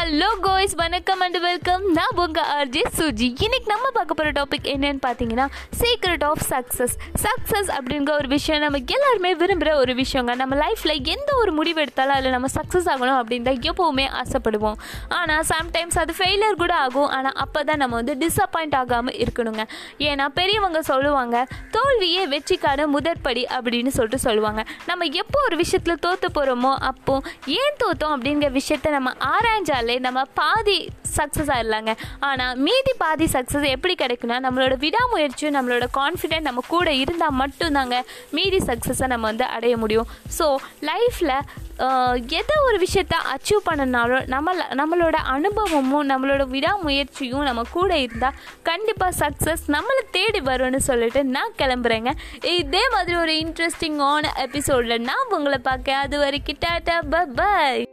Hello guys வணக்கம் and welcome நான் உங்கள் ஆர்ஜே சுஜி இன்னைக்கு நம்ம பார்க்க போகிற டாபிக் என்னன்னு பார்த்தீங்கன்னா சீக்ரெட் ஆஃப் சக்ஸஸ் சக்ஸஸ் அப்படிங்கிற ஒரு விஷயம் நம்ம எல்லாருமே விரும்புகிற ஒரு விஷயங்க. நம்ம லைஃப்பில் எந்த ஒரு முடிவு எடுத்தாலும் அதில் நம்ம சக்ஸஸ் ஆகணும் அப்படின்னு தான் எப்போவுமே ஆசைப்படுவோம். ஆனால் சம்டைம்ஸ் அது ஃபெயிலியர் கூட ஆகும். ஆனால் அப்போ தான் நம்ம வந்து டிஸப்பாயிண்ட் ஆகாமல் இருக்கணுங்க. ஏன்னா பெரியவங்க சொல்லுவாங்க தோல்வியே வெற்றிக்கான முதற்படி அப்படின்னு சொல்லிட்டு சொல்லுவாங்க. நம்ம எப்போ ஒரு விஷயத்தில் தோற்று போகிறோமோ அப்போ ஏன் தோத்தோம் அப்படிங்கிற விஷயத்த நம்ம ஆராய்ஞ்சாலே நம்ம பாதி சக்ஸஸ் ஆயிடலாங்க. ஆனால் மீதி பாதி சக்ஸஸ் எப்படி கிடைக்குன்னா நம்மளோட விடாமுயற்சியும் நம்மளோட கான்ஃபிடென்ட் நம்ம கூட இருந்தால் மட்டும்தாங்க மீதி சக்ஸஸை நம்ம வந்து அடைய முடியும். ஸோ லைஃப்பில் எதை ஒரு விஷயத்த அச்சீவ் பண்ணனாலும் நம்ம நம்மளோட அனுபவமும் நம்மளோட விடாமுயற்சியும் நம்ம கூட இருந்தால் கண்டிப்பாக சக்ஸஸ் நம்மளை தேடி வரும்னு சொல்லிட்டு நான் கிளம்புறேங்க. இதே மாதிரி ஒரு இன்ட்ரெஸ்டிங்கான எபிசோடில் நான் உங்களை பார்க்க அது வரைக்கும் டாட்டா பை